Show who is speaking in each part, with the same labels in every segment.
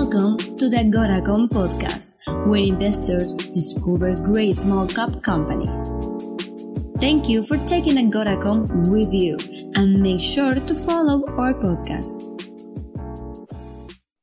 Speaker 1: Welcome to the Agoracom podcast, where investors discover great small cap companies. Thank you for taking a Goracom with you and make sure to follow our podcast.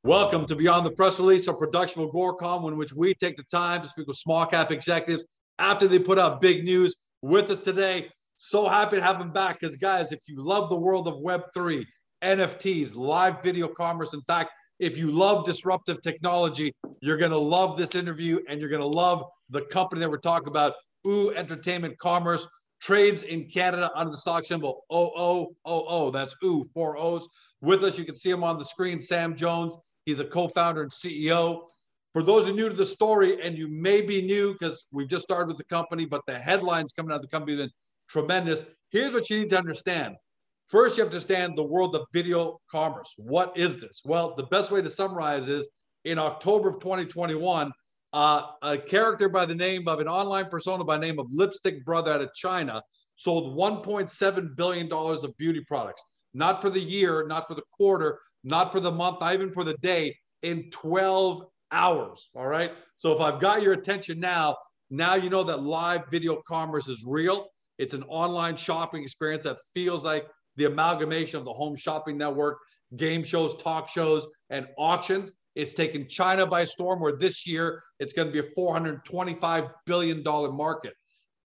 Speaker 2: Welcome to Beyond the Press Release, a production of Agoracom, in which we take the time to speak with small cap executives after they put out big news. With us today, so happy to have him back because, guys, if you love the world of Web3, NFTs, live video commerce, in fact, if you love disruptive technology, you're going to love this interview and you're going to love the company that we're talking about, OO Entertainment Commerce, trades in Canada under the stock symbol OOOO. That's OO, four O's. With us, you can see him on the screen, Sam Jones. He's a co founder and CEO. For those who are new to the story, and you may be new because we've just started with the company, but the headlines coming out of the company have been tremendous. Here's what you need to understand First, you have to understand the world of video commerce. What is this? Well, the best way to summarize is in October of 2021, uh, a character by the name of an online persona by name of Lipstick Brother out of China sold $1.7 billion of beauty products, not for the year, not for the quarter, not for the month, not even for the day, in 12 hours. All right. So if I've got your attention now, now you know that live video commerce is real. It's an online shopping experience that feels like the amalgamation of the home shopping network, game shows, talk shows, and auctions. It's taken China by storm, where this year it's going to be a $425 billion market.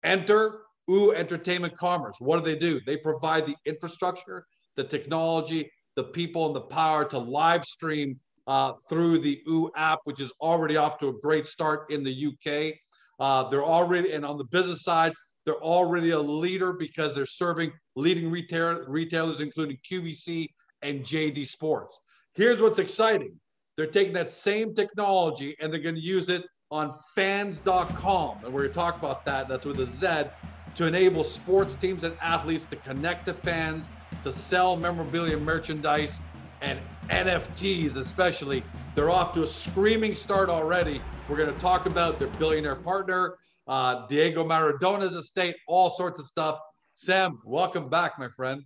Speaker 2: Enter OO Entertainment Commerce. What do they do? They provide the infrastructure, the technology, the people, and the power to live stream uh, through the OO app, which is already off to a great start in the UK. Uh, they're already, and on the business side, they're already a leader because they're serving leading retail, retailers, including QVC and JD Sports. Here's what's exciting they're taking that same technology and they're going to use it on fanz.com. And we're going to talk about that. That's with a Z to enable sports teams and athletes to connect to fans, to sell memorabilia merchandise and NFTs, especially. They're off to a screaming start already. We're going to talk about their billionaire partner, uh, Diego Maradona's estate, all sorts of stuff. Sam, welcome back, my friend.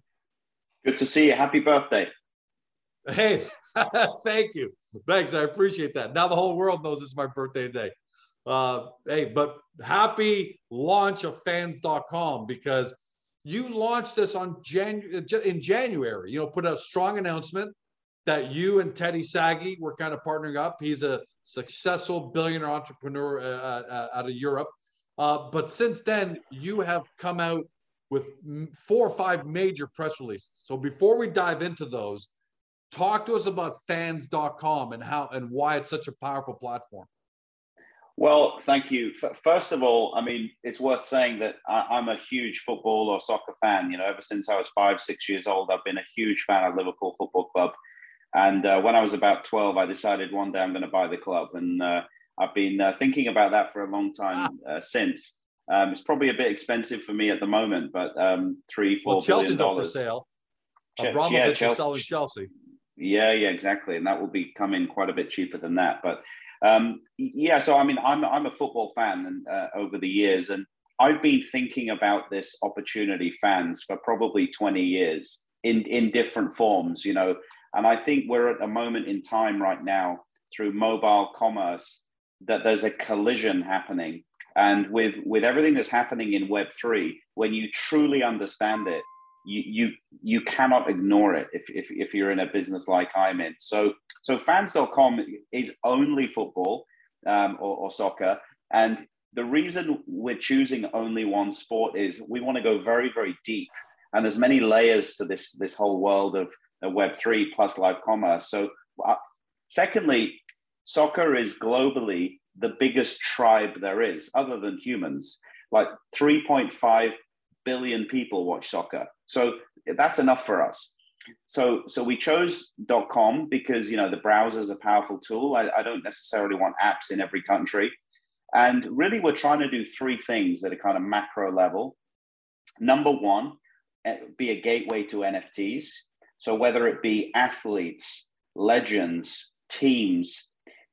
Speaker 3: Good to see you. Happy birthday.
Speaker 2: Hey, thank you. Thanks. I appreciate that. Now the whole world knows it's my birthday today. Uh, hey, but happy launch of fanz.com because you launched this on Janu- in January. You know, put a strong announcement that you and Teddy Sagi were kind of partnering up. He's a successful billionaire entrepreneur uh, uh, out of Europe. Uh, but since then, you have come out with four or five major press releases. So before we dive into those, talk to us about fanz.com and how and why it's such a powerful platform.
Speaker 3: Well, thank you. First of all, I mean, it's worth saying that I'm a huge football or soccer fan. You know, ever since I was five, six years old, I've been a huge fan of Liverpool Football Club. And uh, when I was about 12, I decided one day I'm going to buy the club. And uh, I've been uh, thinking about that for a long time ah. uh, since. Um, it's probably a bit expensive for me at the moment, but um, three, four
Speaker 2: well, Chelsea's dollars. up for sale. Abramovich yeah, Chelsea, is selling Chelsea.
Speaker 3: Yeah, yeah, exactly, and that will be coming quite a bit cheaper than that. But um, yeah, so I mean, I'm I'm a football fan, and uh, over the years, and I've been thinking about this opportunity fans for probably 20 years in in different forms, you know. And I think we're at a moment in time right now through mobile commerce that there's a collision happening. And with, with everything that's happening in Web3, when you truly understand it, you, you, you cannot ignore it if, if, if you're in a business like I'm in. So, so fanz.com is only football um, or, or soccer. And the reason we're choosing only one sport is we want to go very, very deep. And there's many layers to this, this whole world of Web3 plus live commerce. So, uh, secondly, soccer is globally the biggest tribe there is, other than humans. Like 3.5 billion people watch soccer. So that's enough for us. So, so we chose .com because you know the browser is a powerful tool. I, I don't necessarily want apps in every country, and really we're trying to do three things at a kind of macro level. Number one, eh, be a gateway to NFTs. So whether it be athletes, legends, teams,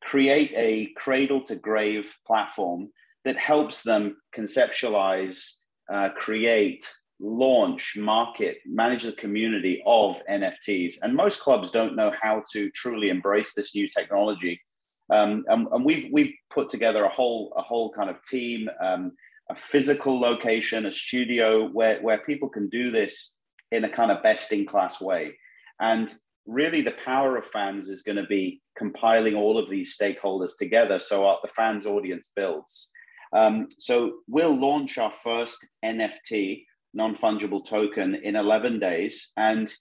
Speaker 3: create a cradle to grave platform that helps them conceptualize, uh, create, launch, market, manage the community of NFTs. And most clubs don't know how to truly embrace this new technology. Um, and, and, we've we've put together a whole a whole kind of team, um, a physical location, a studio where where people can do this in a kind of best in class way. And really, the power of fans is going to be compiling all of these stakeholders together, so our, the fans audience builds. Um, so we'll launch our first NFT non-fungible token in 11 days and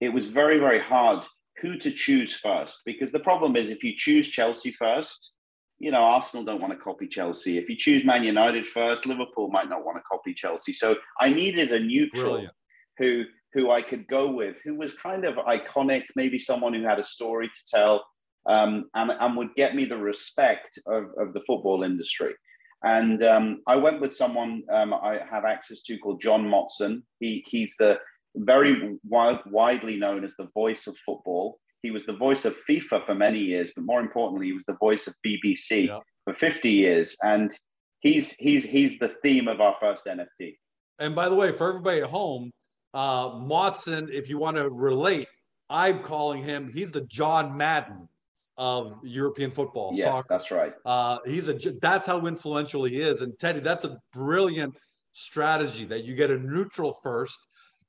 Speaker 3: it was very very hard who to choose first because the problem is if you choose chelsea first you know arsenal don't want to copy chelsea if you choose man united first liverpool might not want to copy chelsea so i needed a neutral Brilliant. who who i could go with who was kind of iconic maybe someone who had a story to tell um, and, and would get me the respect of, of the football industry and um, I went with someone um, I have access to called John Motson. He, he's the very wide, widely known as the voice of football. He was the voice of FIFA for many years, but more importantly, he was the voice of BBC yeah. for 50 years. And he's, he's, he's the theme of our first NFT.
Speaker 2: And by the way, for everybody at home, uh, Motson, if you want to relate, I'm calling him, he's the John Madden of European football.
Speaker 3: Yeah, soccer. that's right.
Speaker 2: Uh, he's a that's how influential he is. And Teddy, that's a brilliant strategy that you get a neutral first,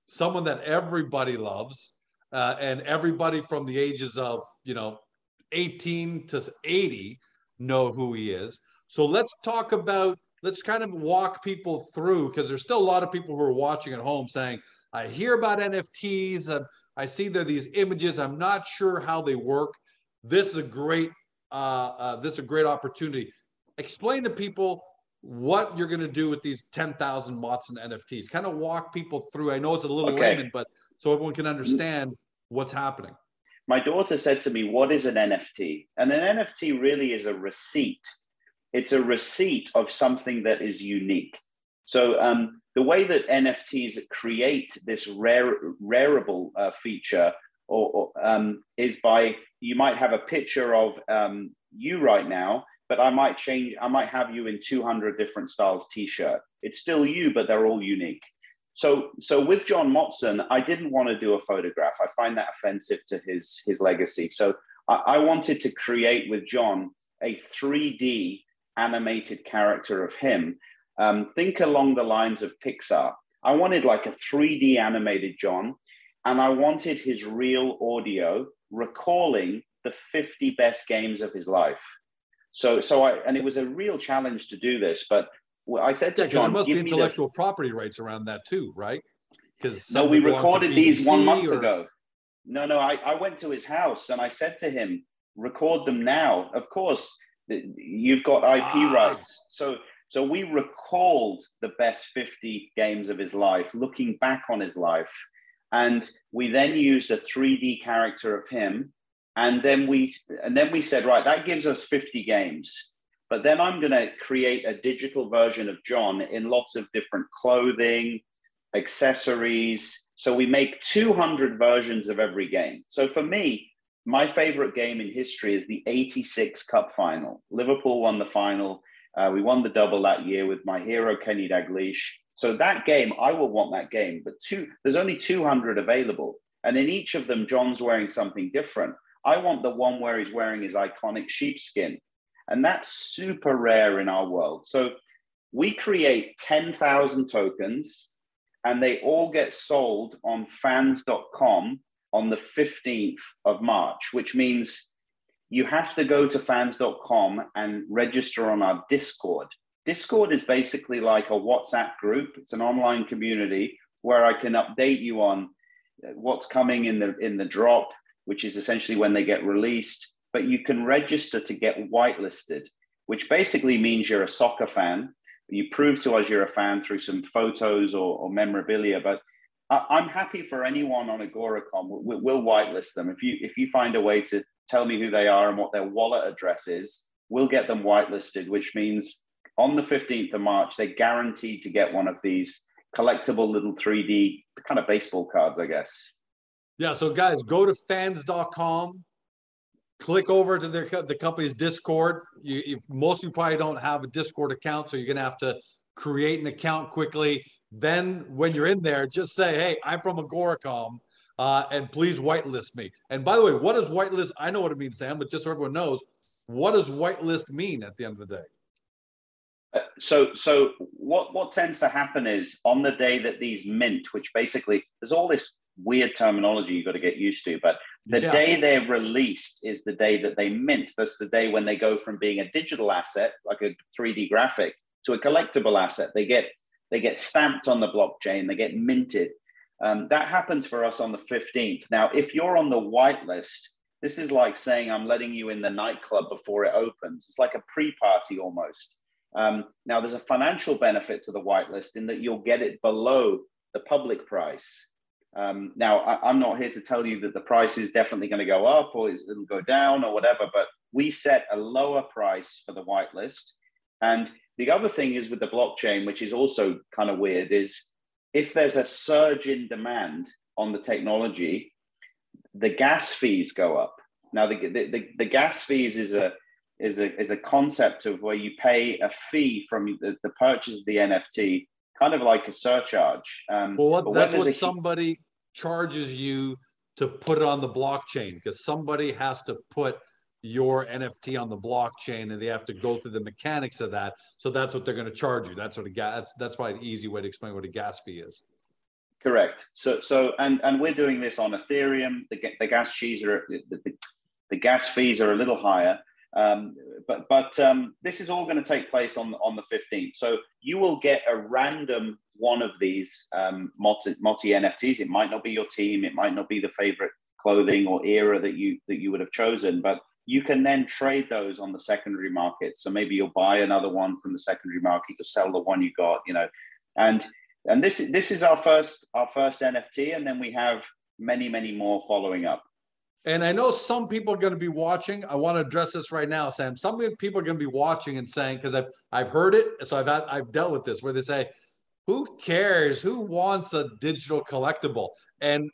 Speaker 2: someone that everybody loves, uh, and everybody from the ages of you know 18 to 80 know who he is. So let's talk about let's kind of walk people through because there's still a lot of people who are watching at home saying, I hear about NFTs and I see there these images. I'm not sure how they work this is a great uh, uh, this is a great opportunity. Explain to people what you're going to do with these 10,000 Motson NFTs. Kind of walk people through. I know it's a little okay. layman, but so everyone can understand what's happening.
Speaker 3: My daughter said to me, What is an NFT? And an NFT really is a receipt. It's a receipt of something that is unique. So, um, the way that NFTs create this rare, rareable uh, feature or, or um, is by you might have a picture of um, you right now, but I might change. I might have you in 200 different styles T-shirt. It's still you, but they're all unique. So, so with John Motson, I didn't want to do a photograph. I find that offensive to his his legacy. So, I, I wanted to create with John a 3D animated character of him. Um, think along the lines of Pixar. I wanted like a 3D animated John and I wanted his real audio recalling the 50 best games of his life. So, so I, and it was a real challenge to do this, but I said to yeah, John,
Speaker 2: there must be intellectual the... property rights around that too, right?
Speaker 3: Because no, we recorded these one month or... ago. No, no, I, I went to his house and I said to him, record them now. Of course, you've got IP ah. rights. So, so we recalled the best 50 games of his life, looking back on his life and we then used a 3D character of him, and then we and then we said, right, that gives us 50 games. But then I'm going to create a digital version of John in lots of different clothing, accessories. So we make 200 versions of every game. So for me, my favorite game in history is the 86 Cup final. Liverpool won the final. Uh, we won the double that year with my hero, Kenny Dalglish. So that game, I will want that game, but two, there's only 200 available. And in each of them, John's wearing something different. I want the one where he's wearing his iconic sheepskin. And that's super rare in our world. So we create 10,000 tokens and they all get sold on fanz.com on the 15th of March, which means you have to go to fanz.com and register on our Discord. Discord is basically like a WhatsApp group. It's an online community where I can update you on uh, what's coming in the in the drop, which is essentially when they get released. But you can register to get whitelisted, which basically means you're a soccer fan. You prove to us you're a fan through some photos or, or memorabilia. But I, am happy for anyone on Agoracom. We'll, we'll whitelist them if you if you find a way to tell me who they are and what their wallet address is. We'll get them whitelisted, which means on the 15th of March, they're guaranteed to get one of these collectible little 3D kind of baseball cards, I guess.
Speaker 2: Yeah. So, guys, go to fanz.com, click over to their, the company's Discord. You, if, most of you probably don't have a Discord account, so you're going to have to create an account quickly. then when you're in there, just say, "Hey, I'm from Agoracom." Uh, and please whitelist me. And by the way, what does whitelist? I know what it means, Sam, but just so everyone knows, what does whitelist mean at the end of the day?
Speaker 3: So, so what what tends to happen is on the day that these mint, which basically there's all this weird terminology you've got to get used to, but the yeah. day they're released is the day that they mint. That's the day when they go from being a digital asset, like a 3D graphic, to a collectible asset. They get they get stamped on the blockchain. They get minted. Um, that happens for us on the 15th. Now, if you're on the whitelist, this is like saying I'm letting you in the nightclub before it opens. It's like a pre-party almost. Um, now, there's a financial benefit to the whitelist in that you'll get it below the public price. Um, now, I, am not here to tell you that the price is definitely going to go up or it'll go down or whatever, but we set a lower price for the whitelist. And the other thing is with the blockchain, which is also kind of weird, is if there's a surge in demand on the technology, the gas fees go up. Now, the, the, the, gas fees is a is a is a concept of where you pay a fee from the, the purchase of the NFT, kind of like a surcharge.
Speaker 2: Um, well, what, that's what a, somebody charges you to put it on the blockchain because somebody has to put your NFT on the blockchain and they have to go through the mechanics of that. So that's what they're going to charge you. That's what a gas. That's that's probably an easy way to explain what a gas fee is.
Speaker 3: Correct. So so and and we're doing this on Ethereum. The the gas fees are the, the, the gas fees are a little higher. Um, but but um, this is all going to take place on on the 15th. So you will get a random one of these um, multi, multi NFTs. It might not be your team. It might not be the favorite clothing or era that you that you would have chosen. But you can then trade those on the secondary market. So maybe you'll buy another one from the secondary market, you'll sell the one you got, you know, and and this this is our first our first NFT, and then we have many many more following up.
Speaker 2: And I know some people are going to be watching. I want to address this right now, Sam. Some people are going to be watching and saying because I've I've heard it, so I've had, I've dealt with this where they say, "Who cares? Who wants a digital collectible?" And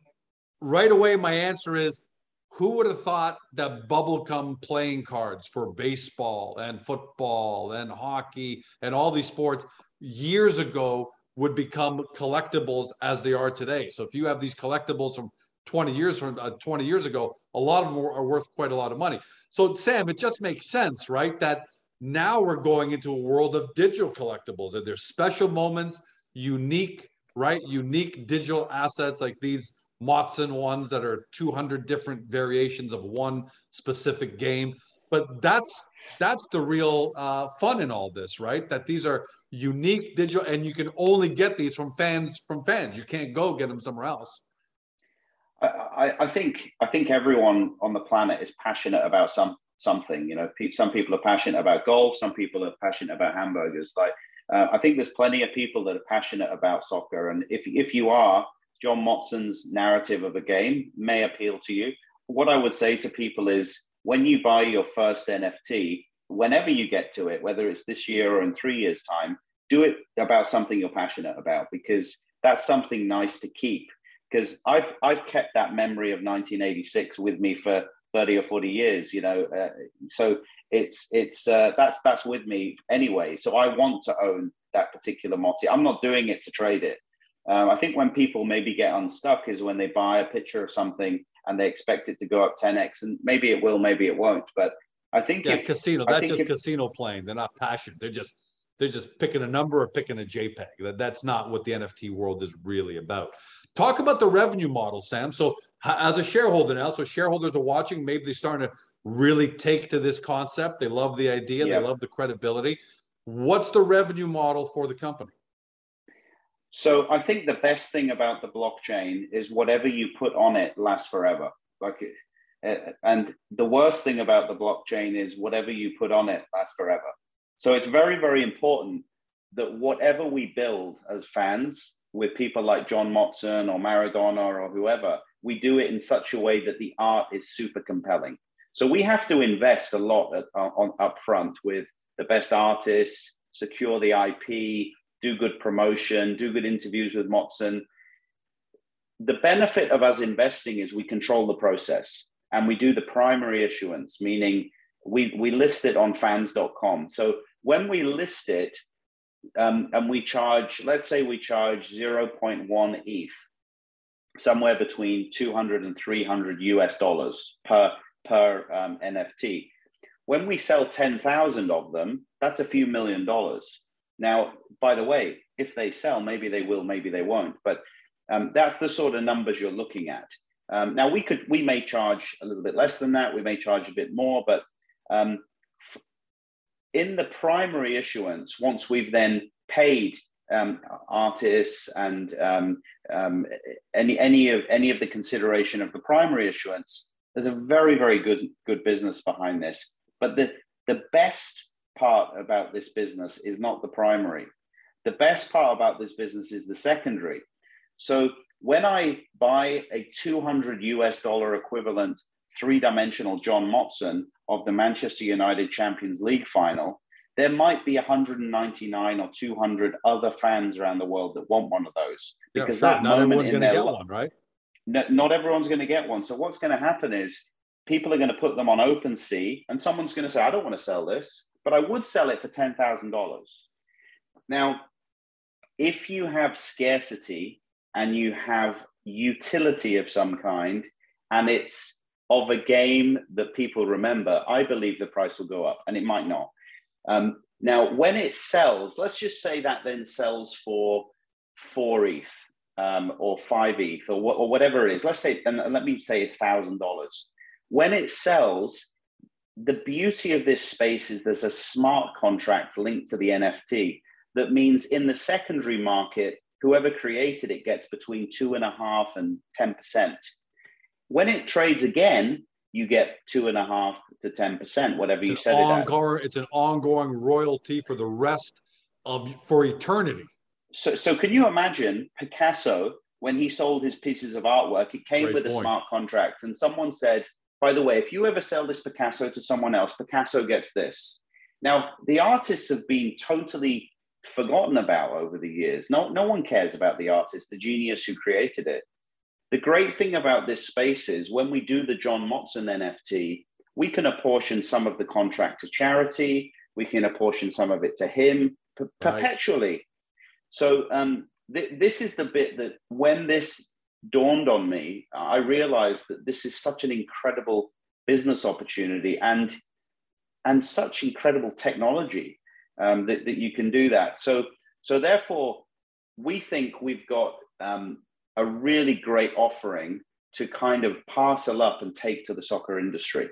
Speaker 2: right away, my answer is who would have thought that bubblegum playing cards for baseball and football and hockey and all these sports years ago would become collectibles as they are today? So if you have these collectibles from 20 years from uh, 20 years ago, a lot of them are worth quite a lot of money. So Sam, it just makes sense, right? That now we're going into a world of digital collectibles and there's special moments, unique, right? Unique digital assets like these Motson ones that are 200 different variations of one specific game. But that's that's the real uh, fun in all this, right? That these are unique digital, and you can only get these from fans from fans. You can't go get them somewhere else.
Speaker 3: I, I think I think everyone on the planet is passionate about some something. You know, some people are passionate about golf. Some people are passionate about hamburgers. Like uh, I think there's plenty of people that are passionate about soccer, and if if you are, John Motson's narrative of a game may appeal to you. What I would say to people is when you buy your first NFT, whenever you get to it, whether it's this year or in three years' time, do it about something you're passionate about because that's something nice to keep. Because I've, I've kept that memory of 1986 with me for 30 or 40 years, you know. Uh, so it's it's uh, that's that's with me anyway. So I want to own that particular Motti. I'm not doing it to trade it. Um, I think when people maybe get unstuck is when they buy a picture of something and they expect it to go up 10x, and maybe it will, maybe it won't. But I think
Speaker 2: yeah, if, casino. That's just if, casino playing. They're not passionate. They're just they're just picking a number or picking a JPEG. That that's not what the NFT world is really about. Talk about the revenue model, Sam. So as a shareholder now, so shareholders are watching. Maybe they're starting to really take to this concept. They love the idea. Yeah. They love the credibility. What's the revenue model for the company?
Speaker 3: So I think the best thing about the blockchain is whatever you put on it lasts forever. Like, and the worst thing about the blockchain is whatever you put on it lasts forever. So it's very, very important that whatever we build as fans with people like John Motson or Maradona or whoever, we do it in such a way that the art is super compelling. So we have to invest a lot at, uh, on, up front with the best artists, secure the IP, do good promotion, do good interviews with Motson. The benefit of us investing is we control the process and we do the primary issuance, meaning we, we list it on fanz.com. So when we list it, um, and we charge, let's say we charge 0.1 ETH, somewhere between 200 and 300 US dollars per, per um, NFT. When we sell 10,000 of them, that's a few million dollars. Now, by the way, if they sell, maybe they will, maybe they won't. But um, that's the sort of numbers you're looking at. Um, now, we could, we may charge a little bit less than that. We may charge a bit more, but um, in the primary issuance, once we've then paid um, artists and um, um, any any of any of the consideration of the primary issuance, there's a very very good good business behind this. But the the best part about this business is not the primary. The best part about this business is the secondary. So when I buy a 200 US dollar equivalent three dimensional John Motson of the Manchester United Champions League final, there might be 199 or 200 other fans around the world that want one of those.
Speaker 2: Because yeah, sure. that not everyone's going to get one, right?
Speaker 3: No, not everyone's going to get one. So what's going to happen is people are going to put them on OpenSea, and someone's going to say, "I don't want to sell this, but I would sell it for ten thousand dollars." Now, if you have scarcity and you have utility of some kind, and it's of a game that people remember, I believe the price will go up, and it might not. Um, now, when it sells, let's just say that then sells for four ETH um, or five ETH or, or whatever it is. Let's say, and let me say a thousand dollars. When it sells, the beauty of this space is there's a smart contract linked to the NFT that means in the secondary market, whoever created it gets between two and a half and 10%. When it trades again, you get two and a half to ten percent, whatever it's you said.
Speaker 2: Ongoing, it it's an ongoing royalty for the rest of for eternity.
Speaker 3: So, so can you imagine Picasso when he sold his pieces of artwork? It came Great with point. a smart contract, and someone said, "By the way, if you ever sell this Picasso to someone else, Picasso gets this." Now, the artists have been totally forgotten about over the years. No, no one cares about the artist, the genius who created it. The great thing about this space is when we do the John Motson NFT, we can apportion some of the contract to charity, we can apportion some of it to him per- right. perpetually. So um, th- this is the bit that when this dawned on me, I realized that this is such an incredible business opportunity and and such incredible technology um, that, that you can do that. So so therefore, we think we've got um, a really great offering to kind of parcel up and take to the soccer industry.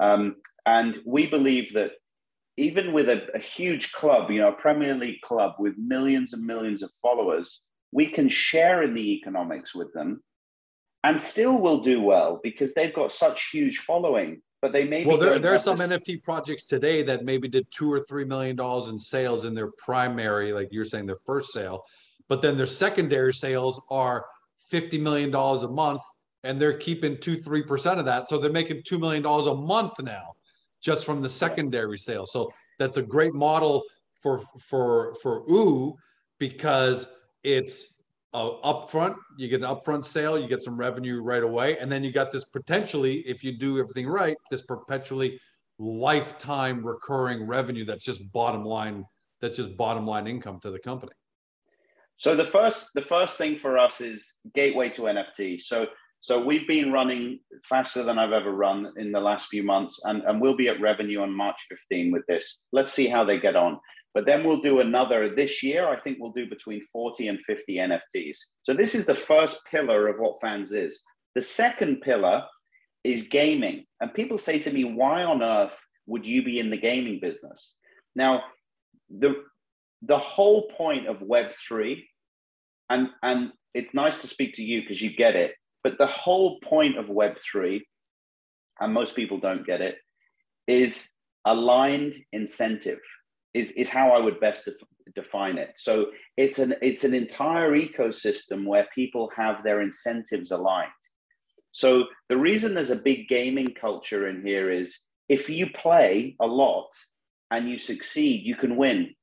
Speaker 3: Um, and we believe that even with a, a, huge club, you know, a Premier League club with millions and millions of followers, we can share in the economics with them and still will do well because they've got such huge following. But they may
Speaker 2: well. There, there are some this... NFT projects today that maybe did two or three million dollars in sales in their primary, like you're saying, their first sale, but then their secondary sales are $50 million a month and they're keeping two, 3% of that. So they're making $2 million a month now just from the secondary sale. So that's a great model for, for, for OO because it's uh, upfront. You get an upfront sale, you get some revenue right away. And then you got this potentially, if you do everything right, this perpetually lifetime recurring revenue that's just bottom line, that's just bottom line income to the company.
Speaker 3: So the first the first thing for us is gateway to NFT. So so we've been running faster than I've ever run in the last few months, and, and we'll be at revenue on March 15 with this. Let's see how they get on. But then we'll do another this year. I think we'll do between 40 and 50 NFTs. So this is the first pillar of what fans is. The second pillar is gaming. And people say to me, why on earth would you be in the gaming business? Now, the the whole point of Web3, and, and it's nice to speak to you because you get it, but the whole point of Web3, and most people don't get it, is aligned incentive, is, is how I would best def- define it. So it's an, it's an entire ecosystem where people have their incentives aligned. So the reason there's a big gaming culture in here is if you play a lot and you succeed, you can win.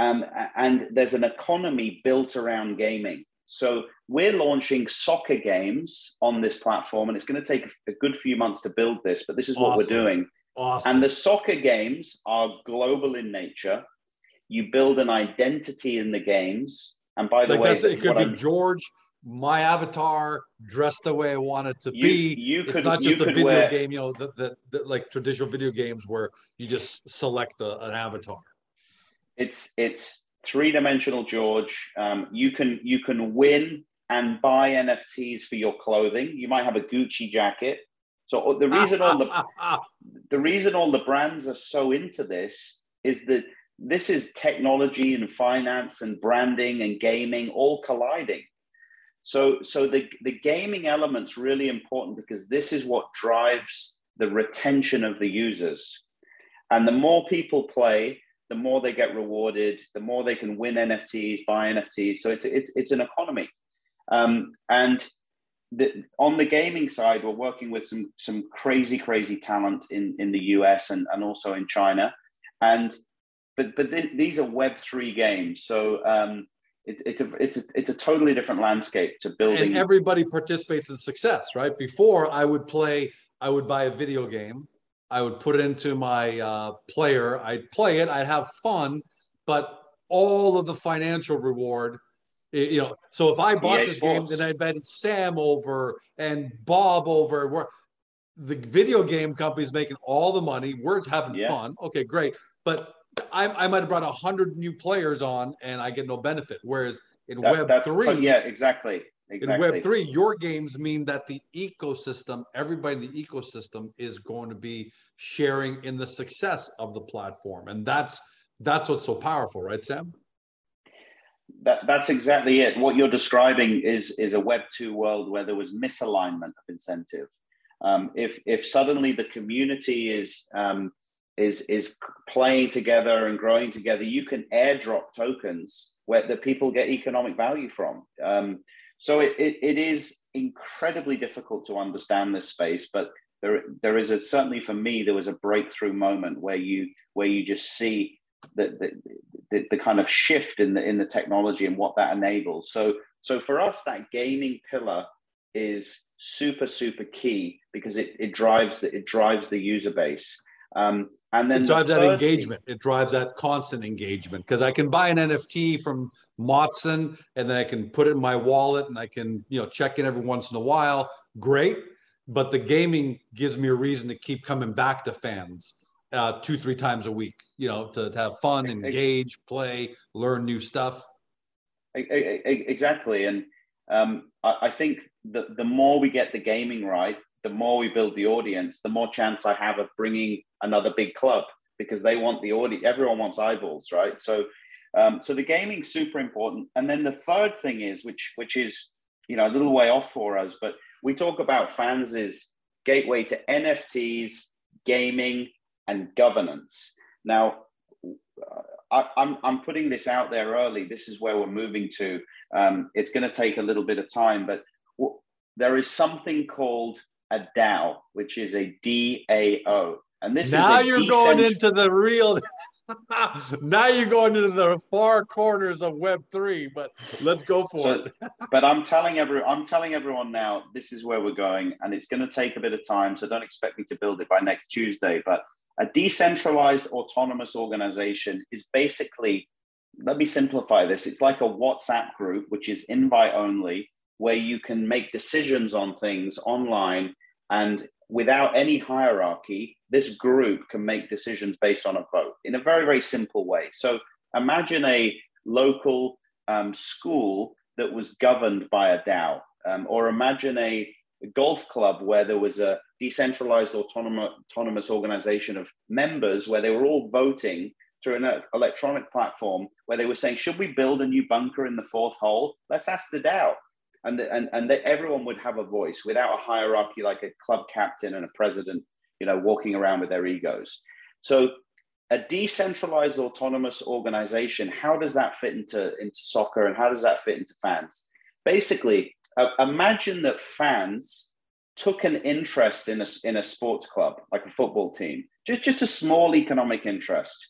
Speaker 3: Um, and there's an economy built around gaming. So we're launching soccer games on this platform, and it's going to take a good few months to build this, but this is what awesome. we're doing. Awesome. And the soccer games are global in nature. you build an identity in the games. And by the
Speaker 2: like
Speaker 3: way,
Speaker 2: it could be
Speaker 3: I'm,
Speaker 2: George, my avatar, dressed the way I want it to
Speaker 3: You-
Speaker 2: be.
Speaker 3: you
Speaker 2: it's
Speaker 3: could-
Speaker 2: not just a video
Speaker 3: wear-
Speaker 2: game, you know, the, the, the like traditional video games where you just select a, an avatar.
Speaker 3: It's it's three dimensional George. Um, you can you can win and buy NFTs for your clothing. You might have a Gucci jacket. So the reason all the the reason all the brands are so into this is that this is technology and finance and branding and gaming all colliding. So, so the, the gaming element's really important because this is what drives the retention of the users. And the more people play, the more they get rewarded, the more they can win NFTs, buy NFTs. So it's, it's, it's an economy. Um, and the, on the gaming side, we're working with some, some crazy, crazy talent in, in the US and, and also in China. And but but th- these are Web three games, so um, it's it's a it's a it's a totally different landscape to building.
Speaker 2: and everybody participates in success, right? Before I would play, I would buy a video game, I would put it into my uh, player, I'd play it, I'd have fun, but all of the financial reward, you know. So if I bought
Speaker 3: EA
Speaker 2: this game,
Speaker 3: Sports.
Speaker 2: then I invited Sam over and Bob over. We're, the video game company's making all the money. We're having
Speaker 3: Yeah.
Speaker 2: fun. Okay, great, but I, I might have brought a hundred new players on, and I get no benefit. Whereas in
Speaker 3: That-
Speaker 2: Web three,
Speaker 3: yeah, exactly, exactly.
Speaker 2: in Web three, your games mean that the ecosystem, everybody in the ecosystem, is going to be sharing in the success of the platform, and that's that's what's so powerful, right, Sam?
Speaker 3: That, that's exactly it. What you're describing is is a Web two world where there was misalignment of incentive. Um, if if suddenly the community is um, is is playing together and growing together, you can airdrop tokens where the people get economic value from. Um, so it, it, it is incredibly difficult to understand this space, but there there is a certainly for me there was a breakthrough moment where you where you just see the, the, the, the kind of shift in the in the technology and what that enables. So so for us, that gaming pillar is super super key because it, it drives the it drives the user base. Um, and then
Speaker 2: It
Speaker 3: the
Speaker 2: drives that
Speaker 3: third
Speaker 2: engagement. It drives that constant engagement because I can buy an NFT from Motson and then I can put it in my wallet and I can you know check in every once in a while. Great, but the gaming gives me a reason to keep coming back to fans uh, two three times a week. You know, to, to have fun, engage, play, learn new stuff.
Speaker 3: Exactly, and um, I, I think that the more we get the gaming right, the more we build the audience, the more chance I have of bringing another big club because they want the audience. Everyone wants eyeballs, right? So, um, so the gaming's super important. And then the third thing is, which which is you know a little way off for us, but we talk about fans is gateway to NFTs, gaming, and governance. Now, uh, I, I'm, I'm putting this out there early. This is where we're moving to. Um, it's going to take a little bit of time, but there is something called a DAO, which is a DAO. And this
Speaker 2: now
Speaker 3: is a
Speaker 2: you're going into the real. now you're going into the far corners of Web three, but let's go for
Speaker 3: So-
Speaker 2: it.
Speaker 3: but I'm telling every I'm telling everyone now this is where we're going, and it's going to take a bit of time. So don't expect me to build it by next Tuesday. But a decentralized autonomous organization is basically, let me simplify this. It's like a WhatsApp group, which is invite only, where you can make decisions on things online and without any hierarchy, this group can make decisions based on a vote in a very, very simple way. So imagine a local um, school that was governed by a DAO, um, or imagine a, golf club where there was a decentralized autonomous, organization of members where they were all voting through an e- electronic platform where they were saying, should we build a new bunker in the fourth hole? Let's ask the DAO. And, the, and, and that everyone would have a voice without a hierarchy like a club captain and a president, you know, walking around with their egos. So a decentralized autonomous organization, how does that fit into, into soccer and how does that fit into fans? Basically, uh, imagine that fans took an interest in a, in a sports club, like a football team, just, just a small economic interest.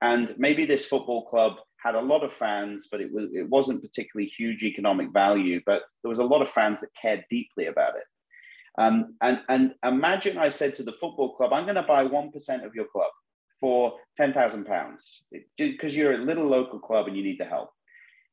Speaker 3: And maybe this football club had a lot of fans, but it, was, it wasn't particularly huge economic value, but there was a lot of fans that cared deeply about it. Um, and, and imagine I said to the football club, I'm going to buy 1% of your club. for ten thousand pounds because you're a little local club and you need the help.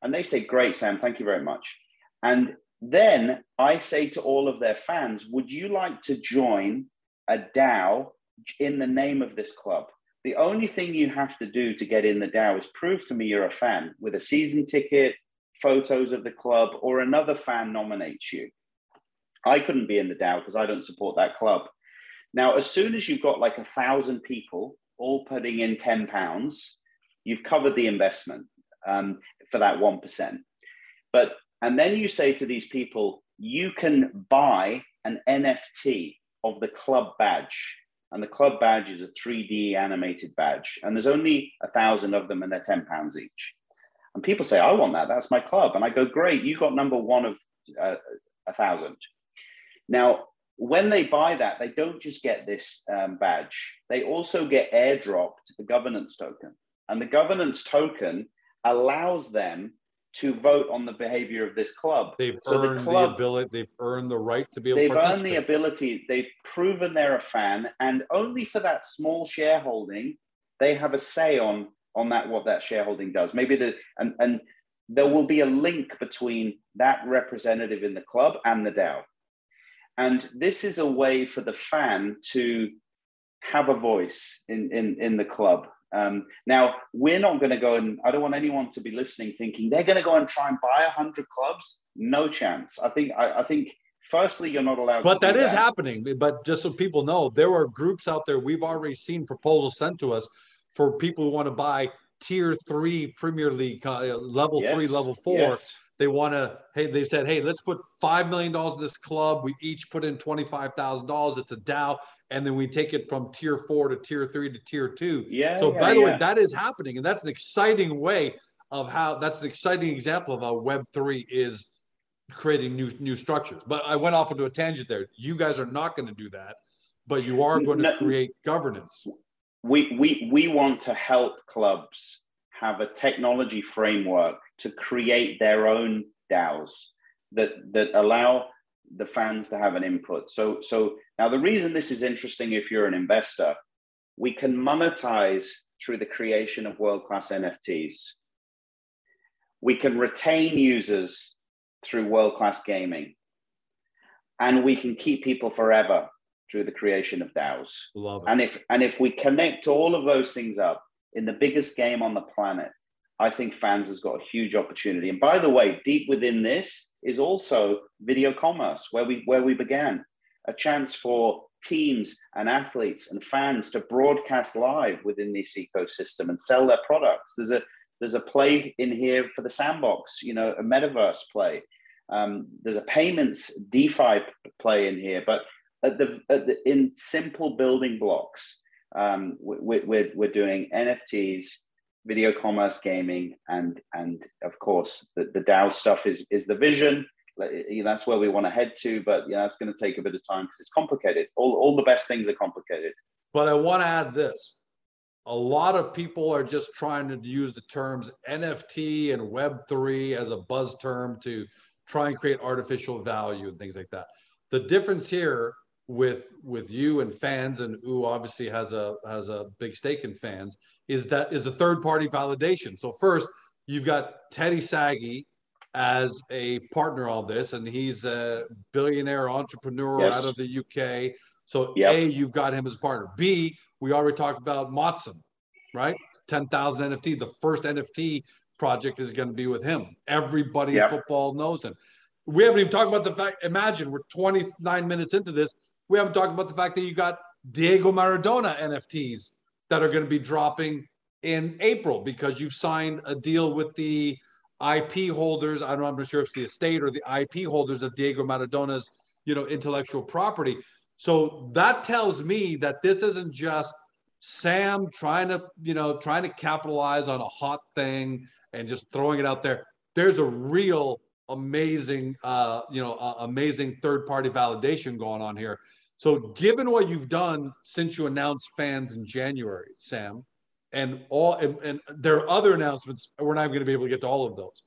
Speaker 3: And they say, Great, Sam, thank you very much. And then I say to all of their fans, Would you like to join a DAO in the name of this club? The only thing you have to do to get in the DAO is prove to me you're a fan with a season ticket, photos of the club, or another fan nominates you. I couldn't be in the DAO because I don't support that club. Now, as soon as you've got like a thousand people all putting in 10 pounds, you've covered the investment um, for that 1%. But, and then you say to these people, you can buy an NFT of the club badge. And the club badge is a 3D animated badge. And there's only a thousand of them and they're 10 pounds each. And people say, I want that. That's my club. And I go, great. You got number one of uh, a thousand. Now, when they buy that, they don't just get this um, badge, they also get airdropped the governance token. And the governance token allows them to vote on the behavior of this club.
Speaker 2: They've so earned the, club, the ability, they've earned the right to be able
Speaker 3: they've to earned the ability, they've proven they're a fan, and only for that small shareholding, they have a say on on that what that shareholding does. Maybe the and and there will be a link between that representative in the club and the DAO. And this is a way for the fan to have a voice in, in, in the club. Um, now, we're not going to go and I don't want anyone to be listening thinking they're going to go and try and buy 100 clubs. No chance. I think, I, I think firstly, you're not allowed
Speaker 2: but that is that. happening. But just so people know, there are groups out there, we've already seen proposals sent to us for people who want to buy tier three Premier League, uh, level yes. three, level four. Yes they want to hey they said hey let's put five million dollars in this club. We each put in $25000 it's a DAO and then we take it from tier four to tier three to tier two.
Speaker 3: Yeah
Speaker 2: so
Speaker 3: yeah,
Speaker 2: by the
Speaker 3: yeah.
Speaker 2: way that is happening. And that's an exciting way of how that's an exciting example of how web 3 is creating new new structures. But i went off into a tangent there. You guys are not going to do that but you are going to create governance.
Speaker 3: We we we want to help clubs have a technology framework to create their own DAOs that that allow the fans to have an input. So so now the reason this is interesting if you're an investor, we can monetize through the creation of world-class NFTs. We can retain users through world-class gaming. And we can keep people forever through the creation of DAOs.
Speaker 2: Love it.
Speaker 3: And if and if we connect all of those things up in the biggest game on the planet, I think fans has got a huge opportunity. And by the way, deep within this is also video commerce, where we where we began, a chance for teams and athletes and fans to broadcast live within this ecosystem and sell their products. There's a there's a play in here for the sandbox, you know, a metaverse play. Um, there's a payments DeFi play in here, but at the, at the in simple building blocks, um, we're, we're, we're doing NFTs, video commerce, gaming, and and of course the, the DAO stuff is is the vision. That's where we want to head to, but yeah, that's going to take a bit of time because it's complicated. All all the best things are complicated.
Speaker 2: But I want to add this: a lot of people are just trying to use the terms NFT and Web three as a buzz term to try and create artificial value and things like that. The difference here with with you and fans and who obviously has a has a big stake in fans is that is a third party validation so first you've got teddy sagi as a partner on this and he's a billionaire entrepreneur yes. out of the uk so yep. a you've got him as a partner b we already talked about Motson, right 10000 nft the first nft project is going to be with him everybody yep. in football knows him we haven't even talked about the fact imagine we're 29 minutes into this we haven't talked about the fact that you got Diego Maradona NFTs that are going to be dropping in April because you've signed a deal with the IP holders. I don't know, I'm not sure if it's the estate or the IP holders of Diego Maradona's, you know, intellectual property. So that tells me that this isn't just Sam trying to, you know, trying to capitalize on a hot thing and just throwing it out there. There's a real amazing, uh, you know, uh, amazing third party validation going on here. So, given what you've done since you announced fans in January, Sam, and all, and, and there are other announcements, we're not going to be able to get to all of those.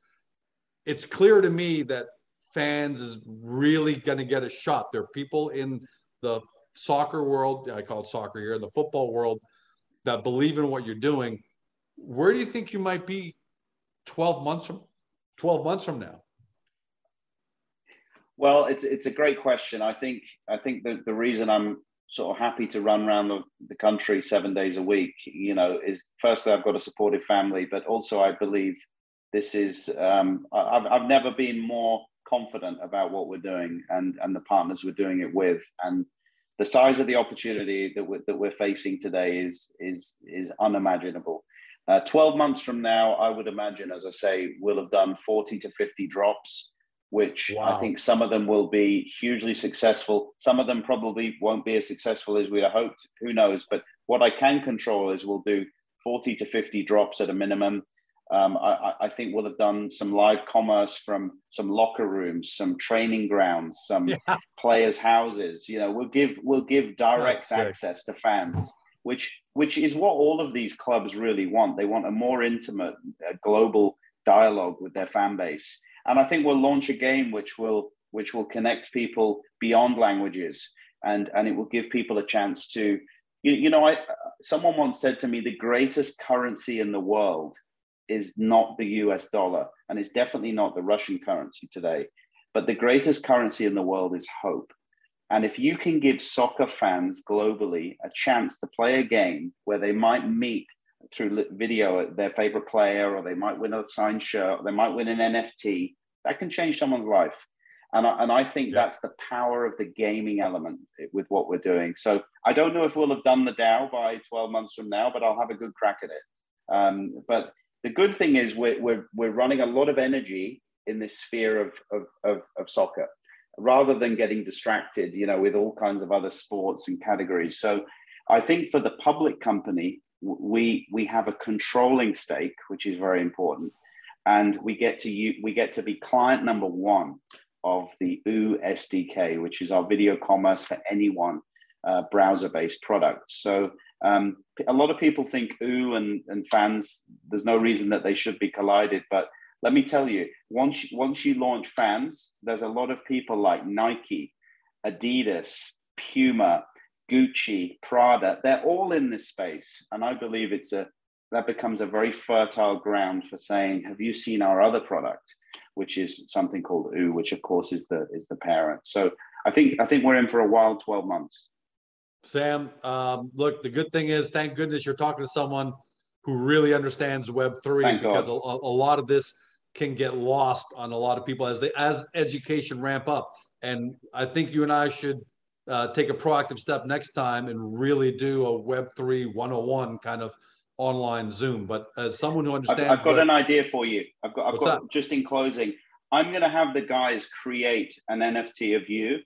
Speaker 2: It's clear to me that fans is really going to get a shot. There are people in the soccer world, I call it soccer here, in the football world, that believe in what you're doing. Where do you think you might be 12 months from 12 months from now?
Speaker 3: Well, it's it's a great question. I think I think the, the reason I'm sort of happy to run around the, the country seven days a week, you know, is firstly I've got a supportive family, but also I believe this is um, I've I've never been more confident about what we're doing and and the partners we're doing it with and the size of the opportunity that we're, that we're facing today is is is unimaginable. Uh, 12 months from now, I would imagine, as I say, we'll have done 40 to 50 drops which wow. I think some of them will be hugely successful. Some of them probably won't be as successful as we had hoped. Who knows? But what I can control is we'll do 40 to 50 drops at a minimum. Um, I, I, think we'll have done some live commerce from some locker rooms, some training grounds, some yeah. players' houses. You know, we'll give we'll give direct access to fans, which which is what all of these clubs really want. They want a more intimate, uh, global dialogue with their fan base and I think we'll launch a game which will which will connect people beyond languages, and and it will give people a chance to, you, you know, I someone once said to me, the greatest currency in the world is not the U.S. dollar, and it's definitely not the Russian currency today, but the greatest currency in the world is hope. And if you can give soccer fans globally a chance to play a game where they might meet through video their favorite player, or they might win a signed shirt, or they might win an NFT, that can change someone's life. And I, and I think yeah. that's the power of the gaming element with what we're doing. So I don't know if we'll have done the DAO by 12 months from now, but I'll have a good crack at it. Um, but the good thing is we're, we're, we're running a lot of energy in this sphere of, of, of, of soccer rather than getting distracted, you know, with all kinds of other sports and categories. So I think for the public company, we we have a controlling stake, which is very important and we get to we get to be client number one of the OO SDK, which is our video commerce for anyone uh, browser-based product. So um, a lot of people think OO and, and fans, there's no reason that they should be collided. But let me tell you, once, once you launch fans, there's a lot of people like Nike, Adidas, Puma, Gucci, Prada, they're all in this space. And I believe it's a that becomes a very fertile ground for saying, "Have you seen our other product?" Which is something called OO, which of course is the is the parent. So I think I think we're in for a wild twelve months.
Speaker 2: Sam, um, look, the good thing is, thank goodness you're talking to someone who really understands Web three because a, a, lot of this can get lost on a lot of people as they as education ramp up. And I think you and I should uh, take a proactive step next time and really do a Web three 101 kind of online Zoom, but as someone who understands,
Speaker 3: I've, I've got what, an idea for you. I've got, I've got that? just in closing. I'm going to have the guys create an NFT of you,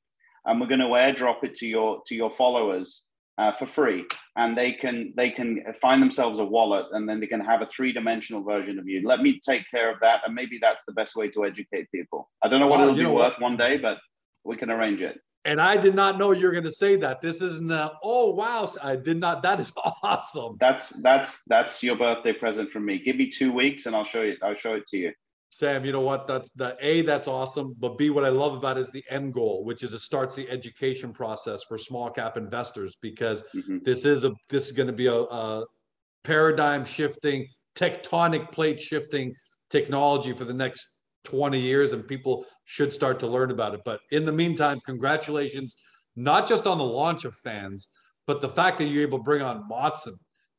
Speaker 3: and we're going to airdrop it to your to your followers uh, for free, and they can they can find themselves a wallet, and then they can have a three dimensional version of you. Let me take care of that, and maybe that's the best way to educate people. I don't know what it'll be worth what? one day, but we can arrange it.
Speaker 2: And I did not know you're going to say that. This isn't. A, oh wow! I did not. That is awesome.
Speaker 3: That's that's that's your birthday present from me. Give me two weeks, and I'll show you. I'll show it to you.
Speaker 2: Sam, you know what? That's the A. That's awesome. But B, what I love about it is the end goal, which is it starts the education process for small cap investors because mm-hmm. this is a this is going to be a, a paradigm shifting, tectonic plate shifting technology for the next 20 years and people should start to learn about it. But in the meantime, congratulations, not just on the launch of fans, but the fact that you're able to bring on Motson,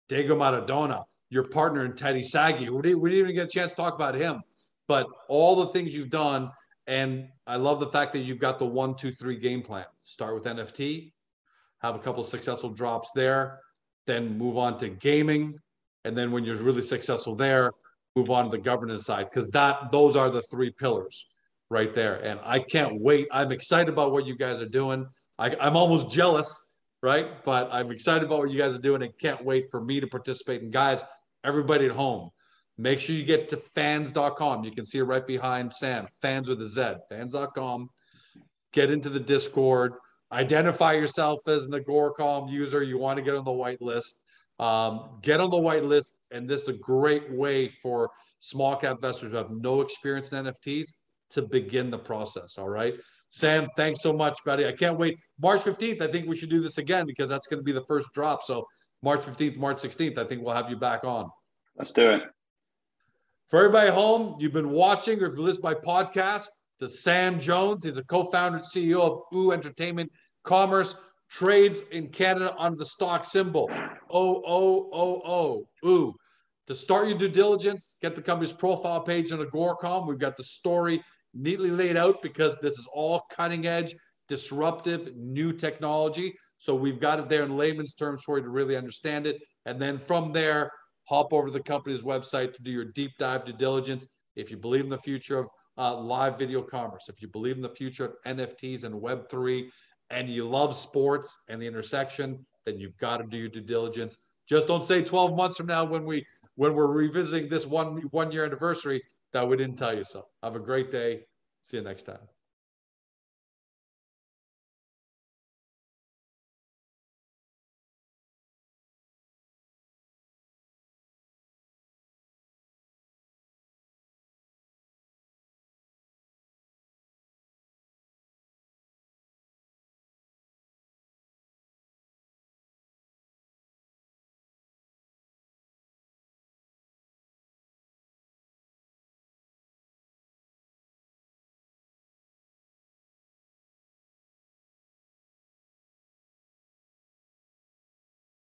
Speaker 2: Diego Maradona, your partner in Teddy Sagi. We didn't, we didn't even get a chance to talk about him, but all the things you've done. And I love the fact that you've got the one, two, three game plan. Start with NFT, have a couple successful drops there, then move on to gaming. And then when you're really successful there, move on to the governance side because that those are the three pillars right there. And I can't wait. I'm excited about what you guys are doing. I, I'm almost jealous, right? But I'm excited about what you guys are doing and can't wait for me to participate. And guys, everybody at home, make sure you get to fanz.com. You can see it right behind Sam, fans with a Z, fanz.com. Get into the Discord. Identify yourself as an Agoracom user. You want to get on the white list. Um, get on the white list, and this is a great way for small cap investors who have no experience in NFTs to begin the process. All right. Sam, thanks so much, buddy. I can't wait. March 15th, I think we should do this again because that's going to be the first drop. So March 15th, March 16th, I think we'll have you back on.
Speaker 3: Let's do it.
Speaker 2: For everybody home, you've been watching or if you listen by podcast to Sam Jones. He's a co-founder and CEO of OO Entertainment Commerce, trades in Canada under the stock symbol O O O O OO. To start your due diligence, get the company's profile page on Agoracom. We've got the story neatly laid out because this is all cutting edge, disruptive, new technology. So we've got it there in layman's terms for you to really understand it. And then from there, hop over to the company's website to do your deep dive due diligence. If you believe in the future of uh, live video commerce, if you believe in the future of NFTs and Web3, and you love sports and the intersection, then you've got to do your due diligence. Just don't say 12 months from now when we when we're revisiting this one one year anniversary that we didn't tell you so. Have a great day. See you next time.